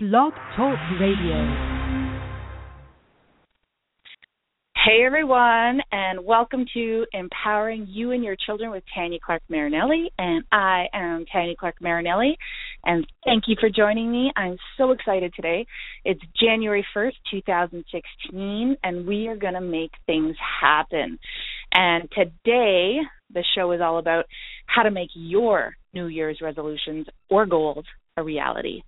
Blog Talk Radio. Hey everyone, and welcome to Empowering You and Your Children with Tanya Clark Marinelli. And I am Tanya Clark Marinelli, and thank you for joining me. I'm so excited today. It's January 1st, 2016, and we are going to make things happen. And today, the show is all about how to make your New Year's resolutions or goals a reality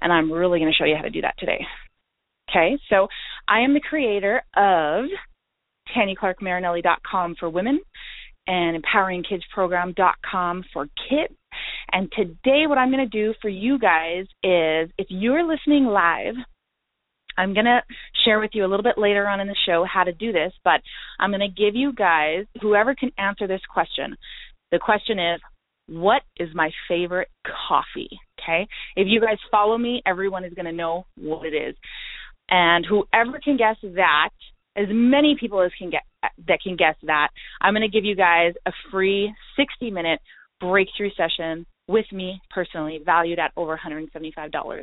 and I'm really going to show you how to do that today. Okay, so I am the creator of TanyaClarkMarinelli.com for women and EmpoweringKidsProgram.com for kids. And today, what I'm going to do for you guys is if you're listening live, I'm going to share with you a little bit later on in the show how to do this, but I'm going to give you guys, whoever can answer this question. The question is, what is my favorite coffee? Okay. If you guys follow me, everyone is going to know what it is. And whoever can guess that, as many people as can get that can guess that, I'm going to give you guys a free 60 minute breakthrough session with me personally, valued at over $175.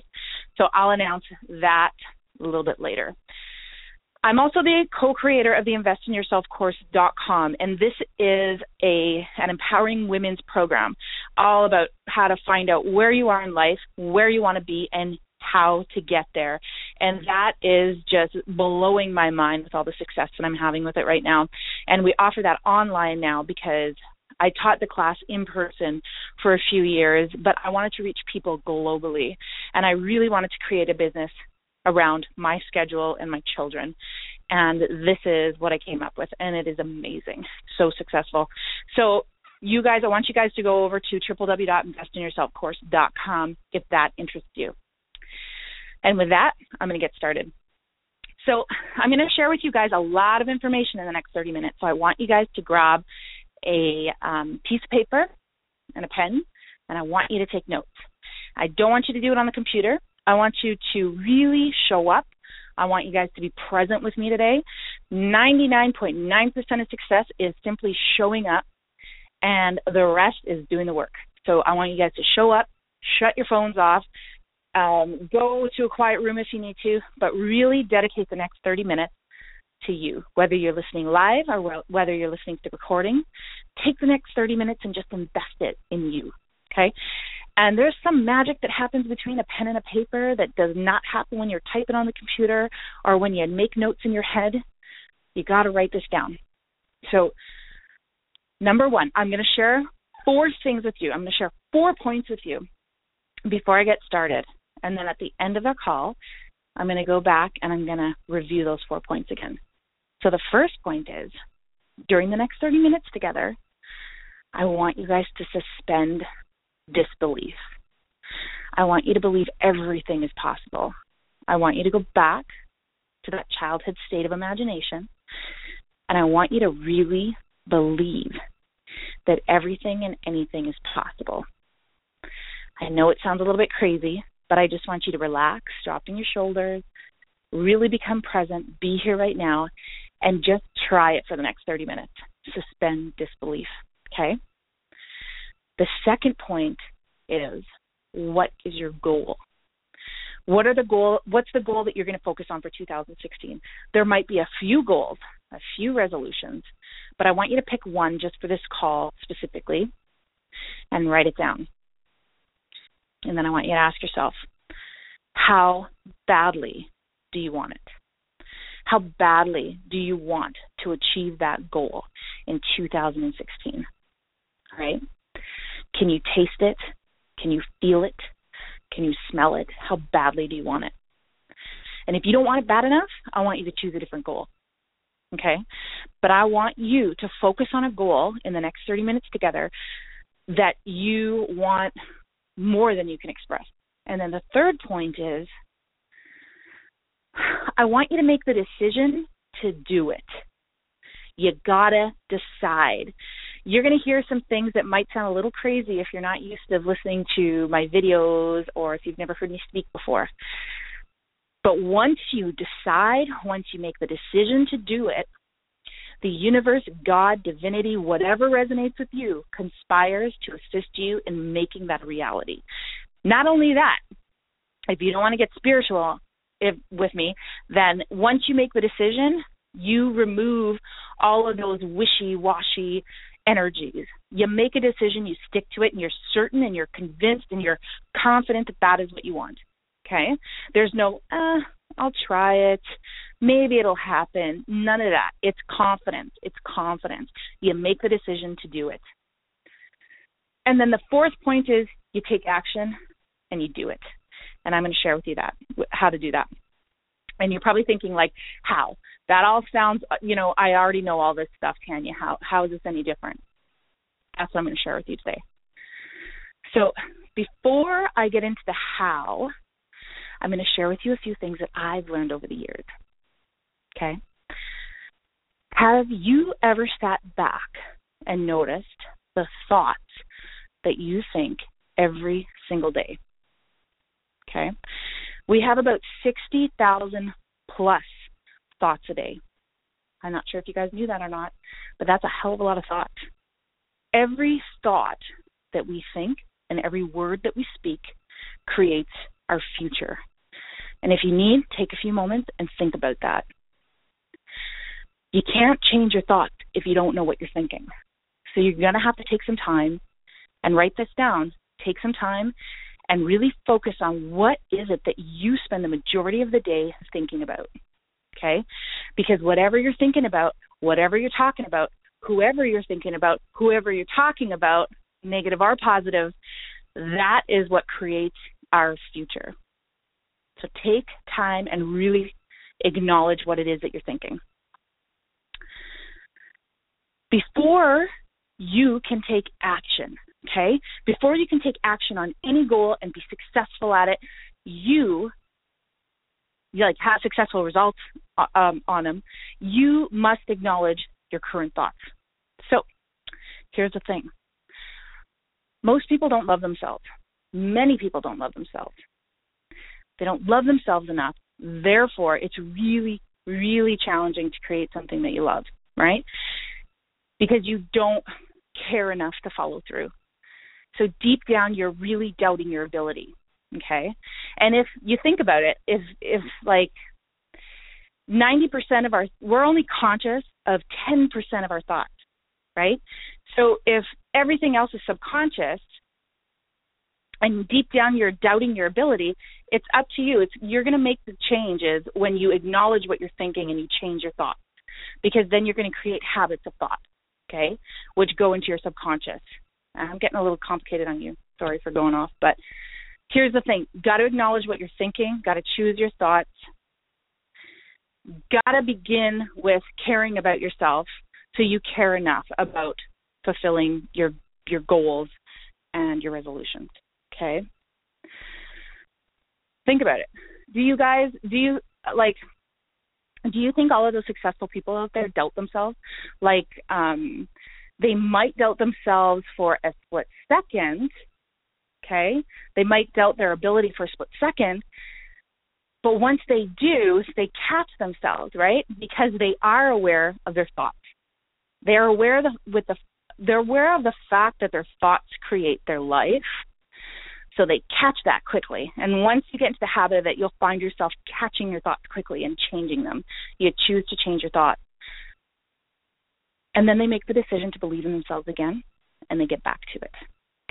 So I'll announce that a little bit later. I'm also the co-creator of the investinyourselfcourse.com and this is a an empowering women's program all about how to find out where you are in life, where you want to be and how to get there. And that is just blowing my mind with all the success that I'm having with it right now. And we offer that online now because I taught the class in person for a few years, but I wanted to reach people globally. And I really wanted to create a business around my schedule and my children. And this is what I came up with, and it is amazing. So successful. So, you guys, I want you guys to go over to www.investinyourselfcourse.com if that interests you. And with that, I'm going to get started. So, I'm going to share with you guys a lot of information in the next 30 minutes. So, I want you guys to grab a um, piece of paper and a pen, and I want you to take notes. I don't want you to do it on the computer. I want you to really show up. I want you guys to be present with me today. 99.9% of success is simply showing up, and the rest is doing the work. So I want you guys to show up, shut your phones off, um, go to a quiet room if you need to, but really dedicate the next 30 minutes to you, whether you're listening live or whether you're listening to the recording. Take the next 30 minutes and just invest it in you. Okay? And there's some magic that happens between a pen and a paper that does not happen when you're typing on the computer or when you make notes in your head. You got to write this down. So, number one, I'm going to share four things with you. I'm going to share four points with you before I get started. And then at the end of the call, I'm going to go back and I'm going to review those four points again. So, the first point is during the next 30 minutes together, I want you guys to suspend disbelief. I want you to believe everything is possible. I want you to go back to that childhood state of imagination, and I want you to really believe that everything and anything is possible. I know it sounds a little bit crazy, but I just want you to relax, dropping your shoulders, really become present, be here right now, and just try it for the next 30 minutes. Suspend disbelief, okay? The second point is what is your goal? What are the goal what's the goal that you're going to focus on for 2016? There might be a few goals, a few resolutions, but I want you to pick one just for this call specifically and write it down. And then I want you to ask yourself, how badly do you want it? How badly do you want to achieve that goal in 2016? All right? Can you taste it? Can you feel it? Can you smell it? How badly do you want it? And if you don't want it bad enough, I want you to choose a different goal. Okay? But I want you to focus on a goal in the next 30 minutes together that you want more than you can express. And then the third point is I want you to make the decision to do it. You gotta decide you're going to hear some things that might sound a little crazy if you're not used to listening to my videos or if you've never heard me speak before. But once you decide, once you make the decision to do it, the universe, God, divinity, whatever resonates with you, conspires to assist you in making that a reality. Not only that, if you don't want to get spiritual if, with me, then once you make the decision, you remove all of those wishy-washy energies. You make a decision, you stick to it, and you're certain and you're convinced and you're confident that that is what you want. Okay? There's no, uh, I'll try it. Maybe it'll happen. None of that. It's confidence. It's confidence. You make the decision to do it. And then the fourth point is you take action and you do it. And I'm going to share with you that how to do that. And you're probably thinking like, how? That all sounds, uh, you know, I already know all this stuff, Tanya. How how is this any different? That's what I'm going to share with you today. So, before I get into the how, I'm going to share with you a few things that I've learned over the years. Okay? Have you ever sat back and noticed the thoughts that you think every single day? Okay? We have about 60,000 plus thoughts a day. I'm not sure if you guys knew that or not, but that's a hell of a lot of thoughts. Every thought that we think and every word that we speak creates our future. And if you need, take a few moments and think about that. You can't change your thoughts if you don't know what you're thinking. So you're going to have to take some time and write this down. Take some time and really focus on what is it that you spend the majority of the day thinking about. Okay? Because whatever you're thinking about, whatever you're talking about, whoever you're thinking about, whoever you're talking about, negative or positive, that is what creates our future. So take time and really acknowledge what it is that you're thinking. Before you can take action, okay? Before you can take action on any goal and be successful at it, you like have successful results uh, um, on them, you must acknowledge your current thoughts. So, here's the thing. Most people don't love themselves. Many people don't love themselves. They don't love themselves enough. Therefore, it's really, really challenging to create something that you love, right? Because you don't care enough to follow through. So deep down, you're really doubting your ability. Okay. And if you think about it, if, if like 90% of our, we're only conscious of 10% of our thoughts, right? So if everything else is subconscious, and deep down you're doubting your ability, it's up to you. It's you're going to make the changes when you acknowledge what you're thinking and you change your thoughts. Because then you're going to create habits of thought, okay, which go into your subconscious. I'm getting a little complicated on you. Sorry for going off, but here's the thing. Got to acknowledge what you're thinking, got to choose your thoughts. Got to begin with caring about yourself so you care enough about fulfilling your your goals and your resolutions. Okay. Think about it. Do you guys do you like do you think all of those successful people out there doubt themselves? Like um they might doubt themselves for a split second, okay? They might doubt their ability for a split second, but once they do, they catch themselves, right? Because they are aware of their thoughts. They're aware of the, with the they're aware of the fact that their thoughts create their life so they catch that quickly. And once you get into the habit of it, you'll find yourself catching your thoughts quickly and changing them. You choose to change your thoughts. And then they make the decision to believe in themselves again and they get back to it.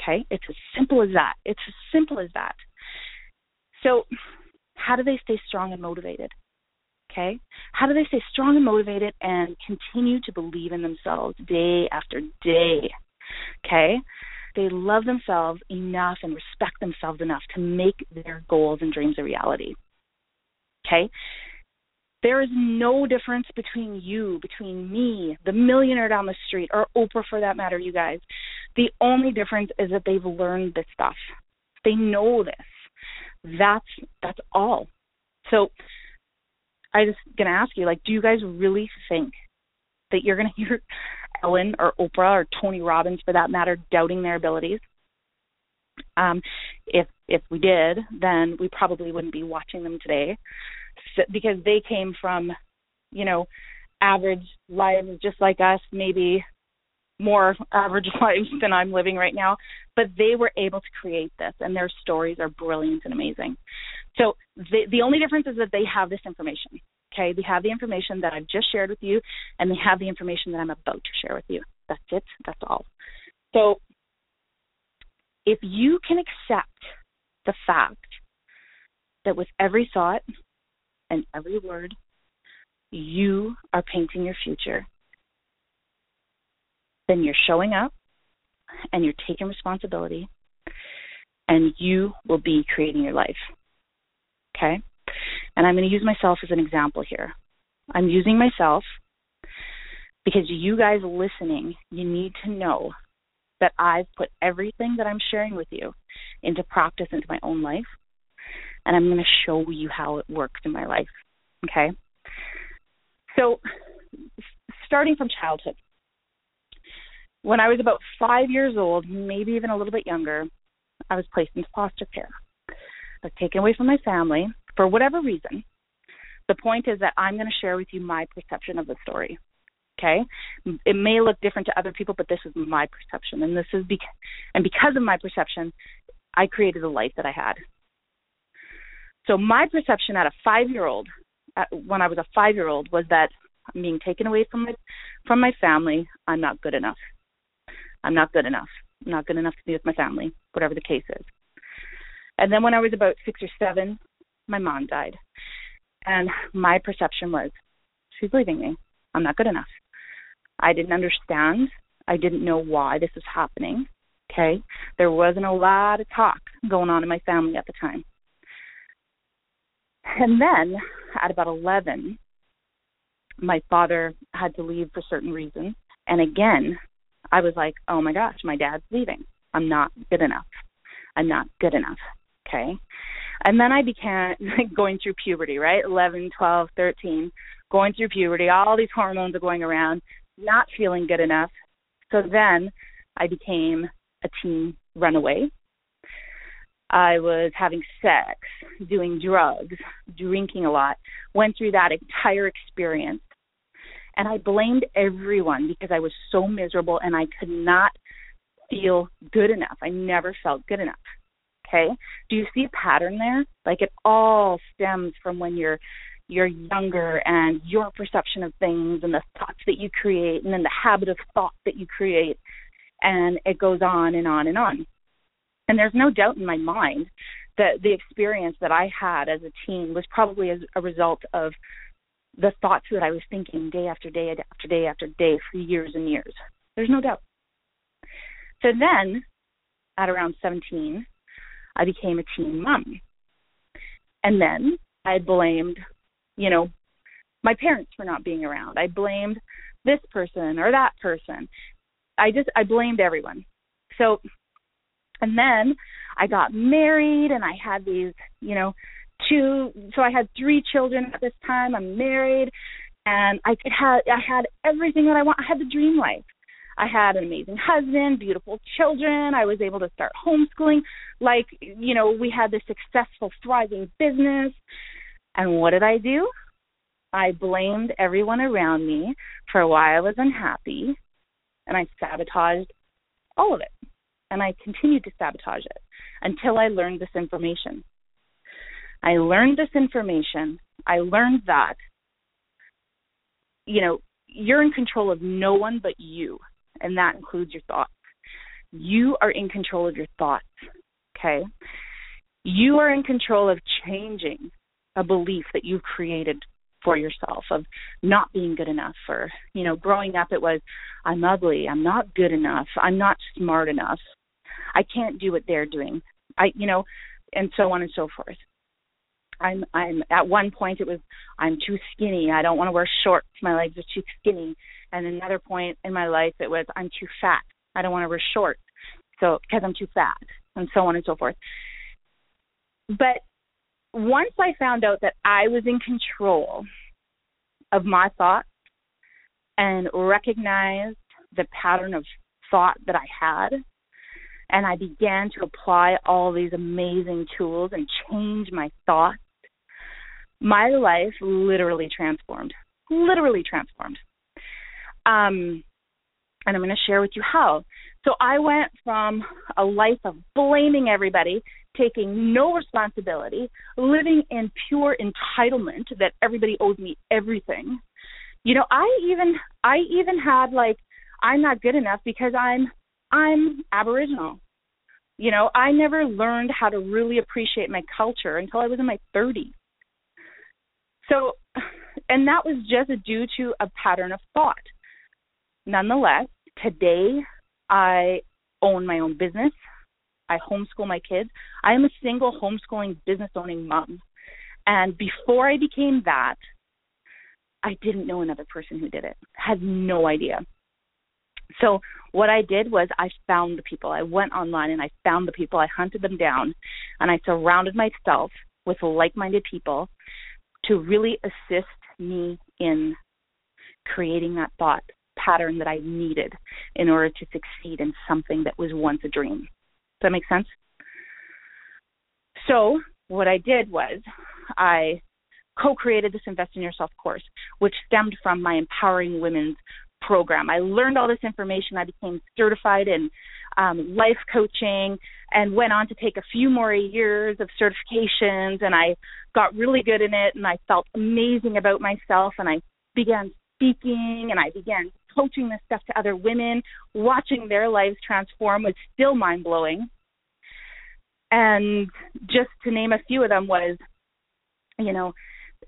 Okay? It's as simple as that. It's as simple as that. So, how do they stay strong and motivated? Okay? How do they stay strong and motivated and continue to believe in themselves day after day? Okay? they love themselves enough and respect themselves enough to make their goals and dreams a reality. Okay? There is no difference between you, between me, the millionaire down the street, or Oprah for that matter, you guys. The only difference is that they've learned this stuff. They know this. That's that's all. So I just gonna ask you, like, do you guys really think that you're gonna hear Ellen or Oprah or Tony Robbins for that matter doubting their abilities. Um, if if we did, then we probably wouldn't be watching them today, because they came from, you know, average lives just like us, maybe more average lives than I'm living right now, but they were able to create this, and their stories are brilliant and amazing. So the the only difference is that they have this information. Okay, they have the information that I've just shared with you, and they have the information that I'm about to share with you. That's it. That's all. So if you can accept the fact that with every thought and every word, you are painting your future, then you're showing up and you're taking responsibility and you will be creating your life. Okay? And I'm going to use myself as an example here. I'm using myself because you guys listening, you need to know that I've put everything that I'm sharing with you into practice into my own life. And I'm going to show you how it works in my life. Okay? So, starting from childhood, when I was about five years old, maybe even a little bit younger, I was placed into foster care. I was taken away from my family for whatever reason. The point is that I'm going to share with you my perception of the story. Okay, it may look different to other people, but this is my perception, and this is because, and because of my perception, I created the life that I had. So my perception at a five-year-old, when I was a five-year-old, was that I'm being taken away from my from my family. I'm not good enough. I'm not good enough. I'm not good enough to be with my family, whatever the case is. And then when I was about six or seven, my mom died. And my perception was, she's leaving me. I'm not good enough. I didn't understand. I didn't know why this was happening. Okay. There wasn't a lot of talk going on in my family at the time. And then at about 11, my father had to leave for certain reasons. And again, I was like, oh my gosh, my dad's leaving. I'm not good enough. I'm not good enough. Okay. And then I began going through puberty, right? 11, 12, 13, going through puberty. All these hormones are going around, not feeling good enough. So then I became a teen runaway. I was having sex, doing drugs, drinking a lot, went through that entire experience and I blamed everyone because I was so miserable and I could not feel good enough. I never felt good enough. Okay? Do you see a pattern there? Like it all stems from when you're you're younger and your perception of things and the thoughts that you create and then the habit of thought that you create and it goes on and on and on. And there's no doubt in my mind that the experience that I had as a teen was probably as a result of the thoughts that I was thinking day after day after day after day for years and years. There's no doubt. So then, at around 17, I became a teen mom. And then I blamed, you know, my parents for not being around. I blamed this person or that person. I just I blamed everyone. So and then I got married and I had these, you know, two so I had three children at this time. I'm married and I could have I had everything that I want. I had the dream life. I had an amazing husband, beautiful children. I was able to start homeschooling. Like, you know, we had this successful, thriving business. And what did I do? I blamed everyone around me for why I was unhappy, and I sabotaged all of it. And I continued to sabotage it until I learned this information. I learned this information. I learned that, you know, you're in control of no one but you, and that includes your thoughts. You are in control of your thoughts, okay? You are in control of changing a belief that you've created for yourself of not being good enough or you know growing up it was i'm ugly i'm not good enough i'm not smart enough i can't do what they're doing i you know and so on and so forth I'm I'm at one point it was I'm too skinny. I don't want to wear shorts. My legs are too skinny. And another point in my life it was I'm too fat. I don't want to wear shorts. So because I'm too fat and so on and so forth. But once I found out that I was in control of my thoughts and recognized the pattern of thought that I had and I began to apply all these amazing tools and change my thoughts my life literally transformed. Literally transformed. Um, and I'm going to share with you how. So I went from a life of blaming everybody, taking no responsibility, living in pure entitlement that everybody owes me everything. You know, I even I even had like I'm not good enough because I'm I'm aboriginal. You know, I never learned how to really appreciate my culture until I was in my 30s. So, and that was just due to a pattern of thought. Nonetheless, today I own my own business. I homeschool my kids. I am a single homeschooling business owning mom. And before I became that, I didn't know another person who did it. Had no idea. So what I did was I found the people. I went online and I found the people. I hunted them down and I surrounded myself with like-minded people to really assist me in creating that thought pattern that I needed in order to succeed in something that was once a dream. Does that make sense? So, what I did was I co created this Invest in Yourself course, which stemmed from my Empowering Women's program. I learned all this information. I became certified in um, life coaching and went on to take a few more years of certifications. And I got really good in it and I felt amazing about myself. And I began speaking and I began coaching this stuff to other women. Watching their lives transform was still mind blowing. And just to name a few of them was, you know,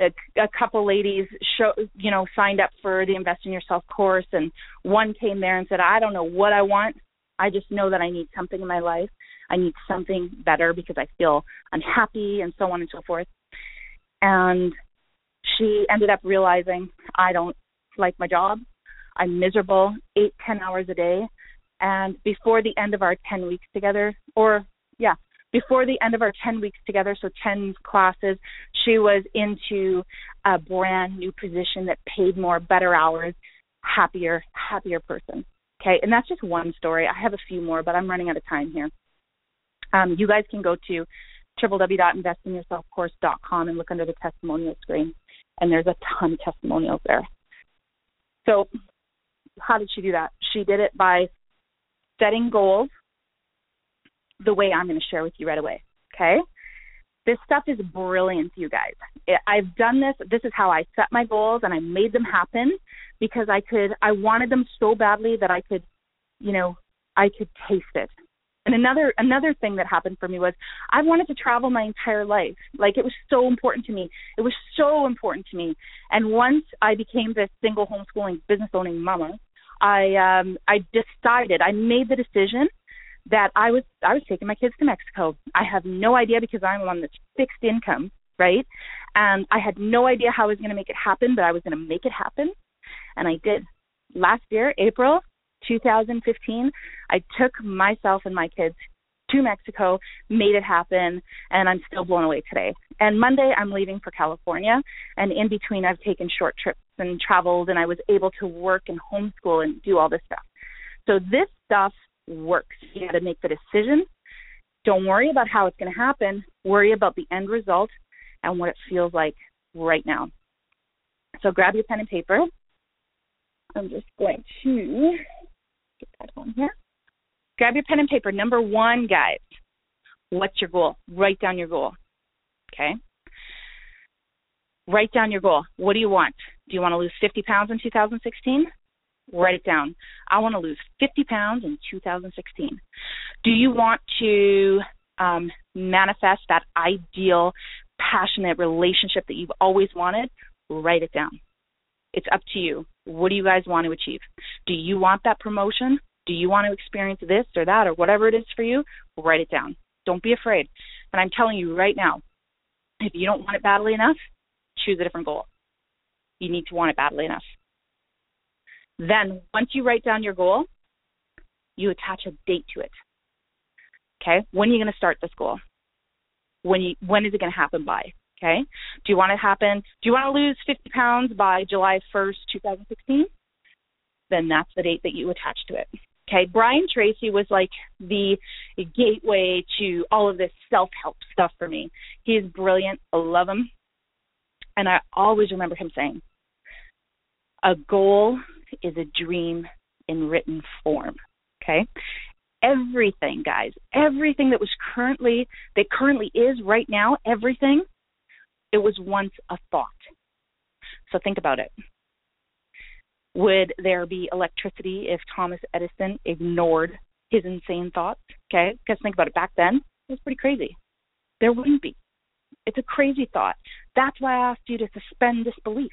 a, a couple ladies show you know signed up for the invest in yourself course and one came there and said i don't know what i want. I just know that i need something in my life. I need something better because i feel unhappy and so on and so forth. And she ended up realizing i don't like my job. I'm miserable eight ten hours a day. And before the end of our ten weeks together or yeah before the end of our 10 weeks together, so 10 classes, she was into a brand new position that paid more, better hours, happier, happier person. Okay, and that's just one story. I have a few more, but I'm running out of time here. Um, you guys can go to www.investinyourselfcourse.com and look under the testimonial screen, and there's a ton of testimonials there. So, how did she do that? She did it by setting goals the way I'm going to share with you right away. Okay? This stuff is brilliant, you guys. I've done this. This is how I set my goals and I made them happen because I could, I wanted them so badly that I could, you know, I could taste it. And another another thing that happened for me was I wanted to travel my entire life. Like it was so important to me. It was so important to me. And once I became this single homeschooling business owning mama, I um I decided, I made the decision that I was I was taking my kids to Mexico. I have no idea because I'm on this fixed income, right? And I had no idea how I was going to make it happen, but I was going to make it happen, and I did. Last year, April 2015, I took myself and my kids to Mexico, made it happen, and I'm still blown away today. And Monday, I'm leaving for California, and in between, I've taken short trips and traveled, and I was able to work and homeschool and do all this stuff. So this stuff works. You got to make the decision. Don't worry about how it's going to happen. Worry about the end result and what it feels like right now. So grab your pen and paper. I'm just going to get that on here. Grab your pen and paper. Number one, guys, what's your goal? Write down your goal. Okay? Write down your goal. What do you want? Do you want to lose 50 pounds in 2016? Write it down. I want to lose 50 pounds in 2016. Do you want to um, manifest that ideal, passionate relationship that you've always wanted? Write it down. It's up to you. What do you guys want to achieve? Do you want that promotion? Do you want to experience this or that or whatever it is for you? Write it down. Don't be afraid. And I'm telling you right now, if you don't want it badly enough, choose a different goal. You need to want it badly enough. Then, once you write down your goal, you attach a date to it. Okay, when are you going to start this goal? When you when is it going to happen by? Okay, do you want to happen? Do you want to lose 50 pounds by July 1st, 2016? Then that's the date that you attach to it. Okay, Brian Tracy was like the gateway to all of this self help stuff for me. He's brilliant. I love him. And I always remember him saying, a goal is a dream in written form. Okay? everything, guys, everything that was currently, that currently is right now, everything, it was once a thought. So think about it. Would there be electricity if Thomas Edison ignored his insane thoughts? Okay, because think about it. Back then, it was pretty crazy. There wouldn't be. It's a crazy thought. That's why I asked you to suspend disbelief.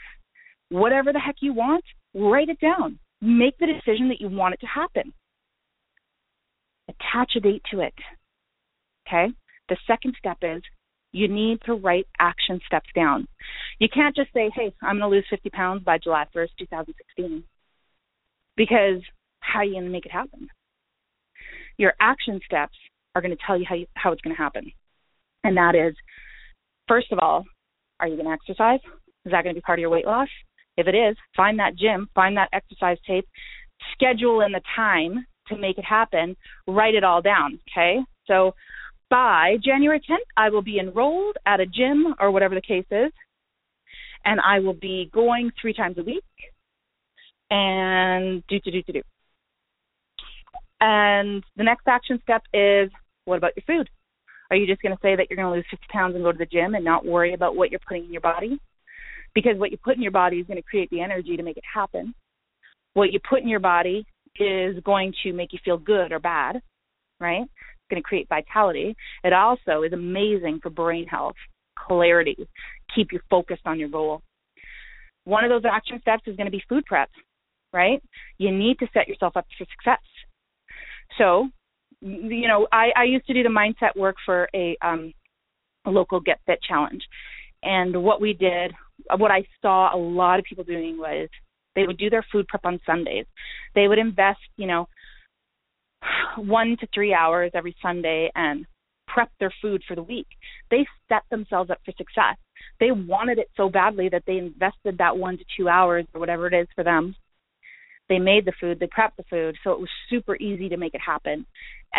Whatever the heck you want, write it down. Make the decision that you want it to happen. Attach a date to it. Okay? The second step is you need to write action steps down. You can't just say, hey, I'm going to lose 50 pounds by July 1st, 2016. Because how are you going to make it happen? Your action steps are going to tell you how, you, how it's going to happen. And that is, first of all, are you going to exercise? Is that going to be part of your weight loss? If it is, find that gym, find that exercise tape, schedule in the time to make it happen, write it all down, okay? So by January 10th, I will be enrolled at a gym or whatever the case is, and I will be going three times a week and do, do, do, do, do. And the next action step is what about your food? Are you just going to say that you're going to lose 50 pounds and go to the gym and not worry about what you're putting in your body? Because what you put in your body is going to create the energy to make it happen. What you put in your body is going to make you feel good or bad, right? It's going to create vitality. It also is amazing for brain health, clarity, keep you focused on your goal. One of those action steps is going to be food prep, right? You need to set yourself up for success. So, you know, I, I used to do the mindset work for a um, a local Get Fit challenge, and what we did, what I saw a lot of people doing was they would do their food prep on Sundays. They would invest, you know, one to three hours every Sunday and prep their food for the week. They set themselves up for success. They wanted it so badly that they invested that one to two hours or whatever it is for them. They made the food, they prepped the food, so it was super easy to make it happen.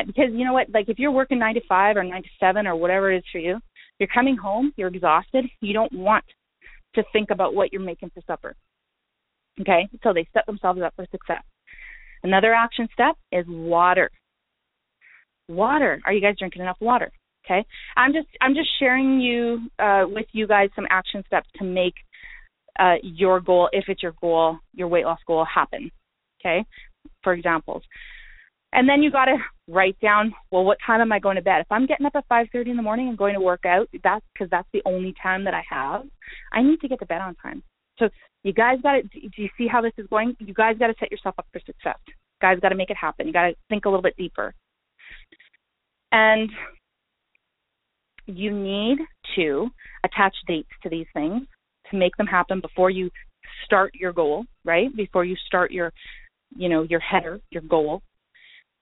Because you know what, like if you're working nine to five or nine to seven or whatever it is for you, you're coming home, you're exhausted, you don't want to think about what you're making for supper. Okay, so they set themselves up for success. Another action step is water. Water. Are you guys drinking enough water? Okay, I'm just I'm just sharing you uh, with you guys some action steps to make uh, your goal, if it's your goal, your weight loss goal, happen. Okay, for examples. And then you got to write down, well, what time am I going to bed? If I'm getting up at 5:30 in the morning and going to work out, that's because that's the only time that I have. I need to get to bed on time. So you guys got to. Do you see how this is going? You guys got to set yourself up for success. Guys got to make it happen. You got to think a little bit deeper. And you need to attach dates to these things to make them happen before you start your goal, right? Before you start your, you know, your header, your goal.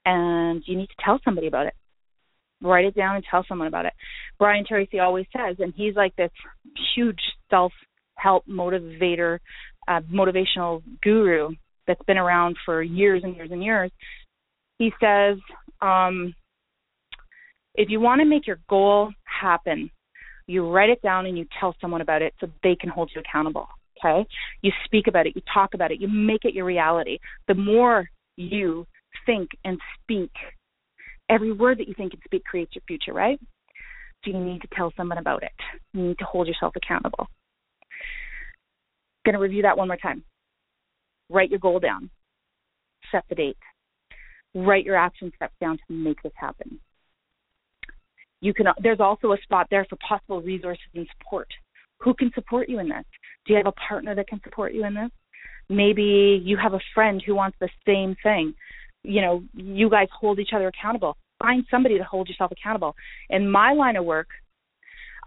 And you need to tell somebody about it. Write it down and tell someone about it. Brian Tracy always says, and he's like this huge self help motivator, uh, motivational guru that's been around for years and years and years. He says, um, if you want to make your goal happen, you write it down and you tell someone about it so they can hold you accountable. Okay? You speak about it, you talk about it, you make it your reality. The more you think and speak, every word that you think and speak creates your future, right? So you need to tell someone about it. You need to hold yourself accountable. Going to review that one more time. Write your goal down. Set the date. Write your action steps down to make this happen. You can. There's also a spot there for possible resources and support. Who can support you in this? Do you have a partner that can support you in this? Maybe you have a friend who wants the same thing. You know, you guys hold each other accountable. Find somebody to hold yourself accountable. In my line of work,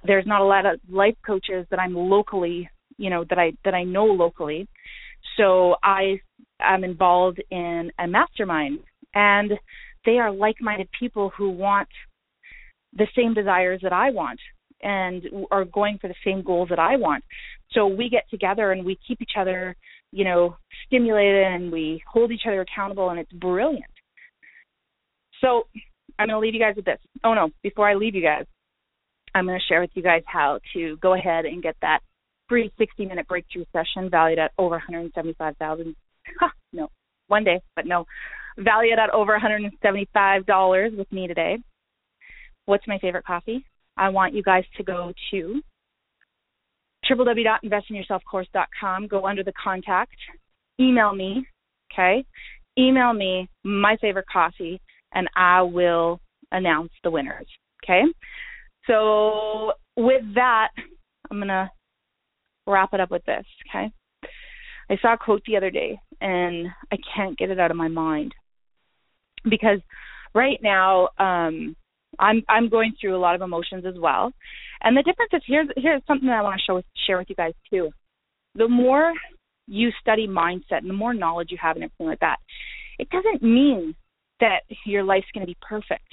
there's not a lot of life coaches that I'm locally you know that I that I know locally. So I am involved in a mastermind, and they are like-minded people who want the same desires that I want and are going for the same goals that I want. So we get together and we keep each other, you know, stimulated and we hold each other accountable and it's brilliant. So I'm going to leave you guys with this. Oh no, before I leave you guys, I'm going to share with you guys how to go ahead and get that free 60 minute breakthrough session valued at over 175,000. no, one day, but no. valued at over $175 with me today. What's my favorite coffee? I want you guys to go to www.investinyourselfcourse.com, go under the contact, email me, okay? Email me my favorite coffee, and I will announce the winners, okay? So, with that, I'm to wrap it up with this, okay? I saw a quote the other day, and I can't get it out of my mind because right now, um, I'm I'm going through a lot of emotions as well. And the difference is here's here's something that I want to show share with you guys too. The more you study mindset and the more knowledge you have and everything like that, it doesn't mean that your life's going to be perfect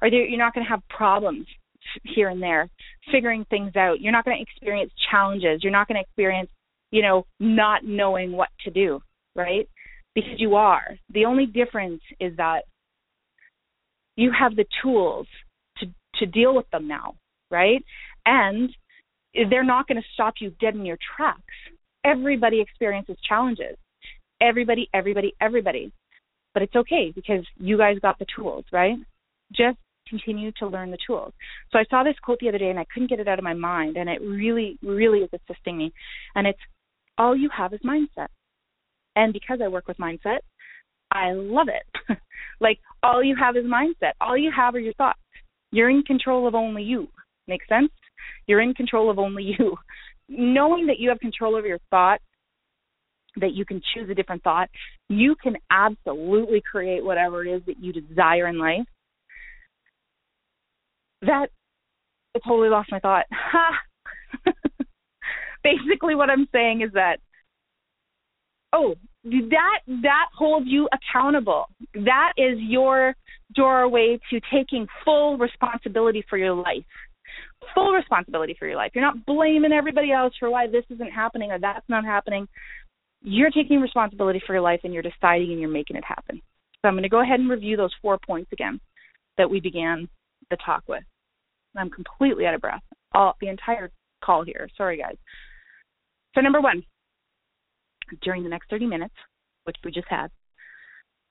or that you're not going to have problems here and there figuring things out. You're not going to experience challenges. You're not going to experience, you know, not knowing what to do, right? Because you are. The only difference is that you have the tools to to deal with them now, right? And they're not going to stop you dead in your tracks. Everybody experiences challenges. Everybody, everybody, everybody. But it's okay because you guys got the tools, right? Just continue to learn the tools. So I saw this quote the other day and I couldn't get it out of my mind and it really, really is assisting me. And it's all you have is mindset. And because I work with mindset, I love it. like all you have is mindset. All you have are your thoughts. You're in control of only you. Make sense? You're in control of only you. Knowing that you have control over your thoughts, that you can choose a different thought, you can absolutely create whatever it is that you desire in life. That I totally lost my thought. Basically what I'm saying is that oh, that that holds you accountable. That is your doorway to taking full responsibility for your life. Full responsibility for your life. You're not blaming everybody else for why this isn't happening or that's not happening. You're taking responsibility for your life and you're deciding and you're making it happen. So I'm going to go ahead and review those four points again that we began the talk with. I'm completely out of breath. All the entire call here. Sorry guys. So number 1, during the next 30 minutes, which we just had,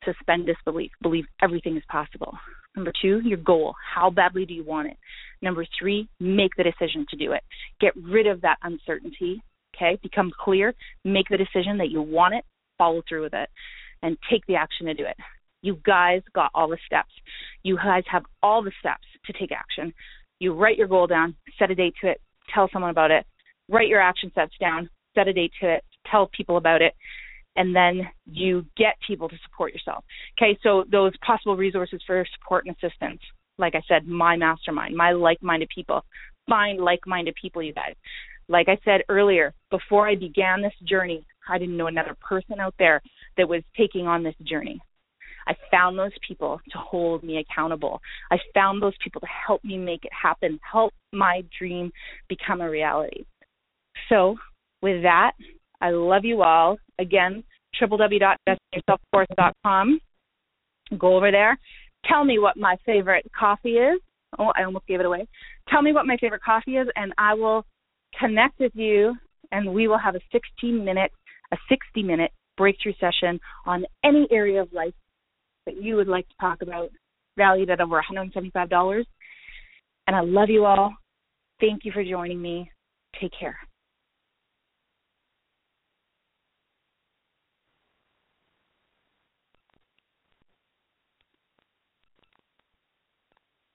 suspend disbelief. Believe everything is possible. Number two, your goal. How badly do you want it? Number three, make the decision to do it. Get rid of that uncertainty. Okay, become clear. Make the decision that you want it. Follow through with it, and take the action to do it. You guys got all the steps. You guys have all the steps to take action. You write your goal down, set a date to it, tell someone about it, write your action steps down, set a date to it, tell people about it, and then you get people to support yourself. Okay, so those possible resources for support and assistance, like I said, my mastermind, my like minded people. Find like minded people, you guys. Like I said earlier, before I began this journey, I didn't know another person out there that was taking on this journey. I found those people to hold me accountable. I found those people to help me make it happen, help my dream become a reality. So, with that, I love you all. Again, www.investinyourselfcourse.com. Go over there. Tell me what my favorite coffee is. Oh, I almost gave it away. Tell me what my favorite coffee is, and I will connect with you, and we will have a 16 minute, a 60 minute breakthrough session on any area of life that you would like to talk about, valued at over $175. And I love you all. Thank you for joining me. Take care.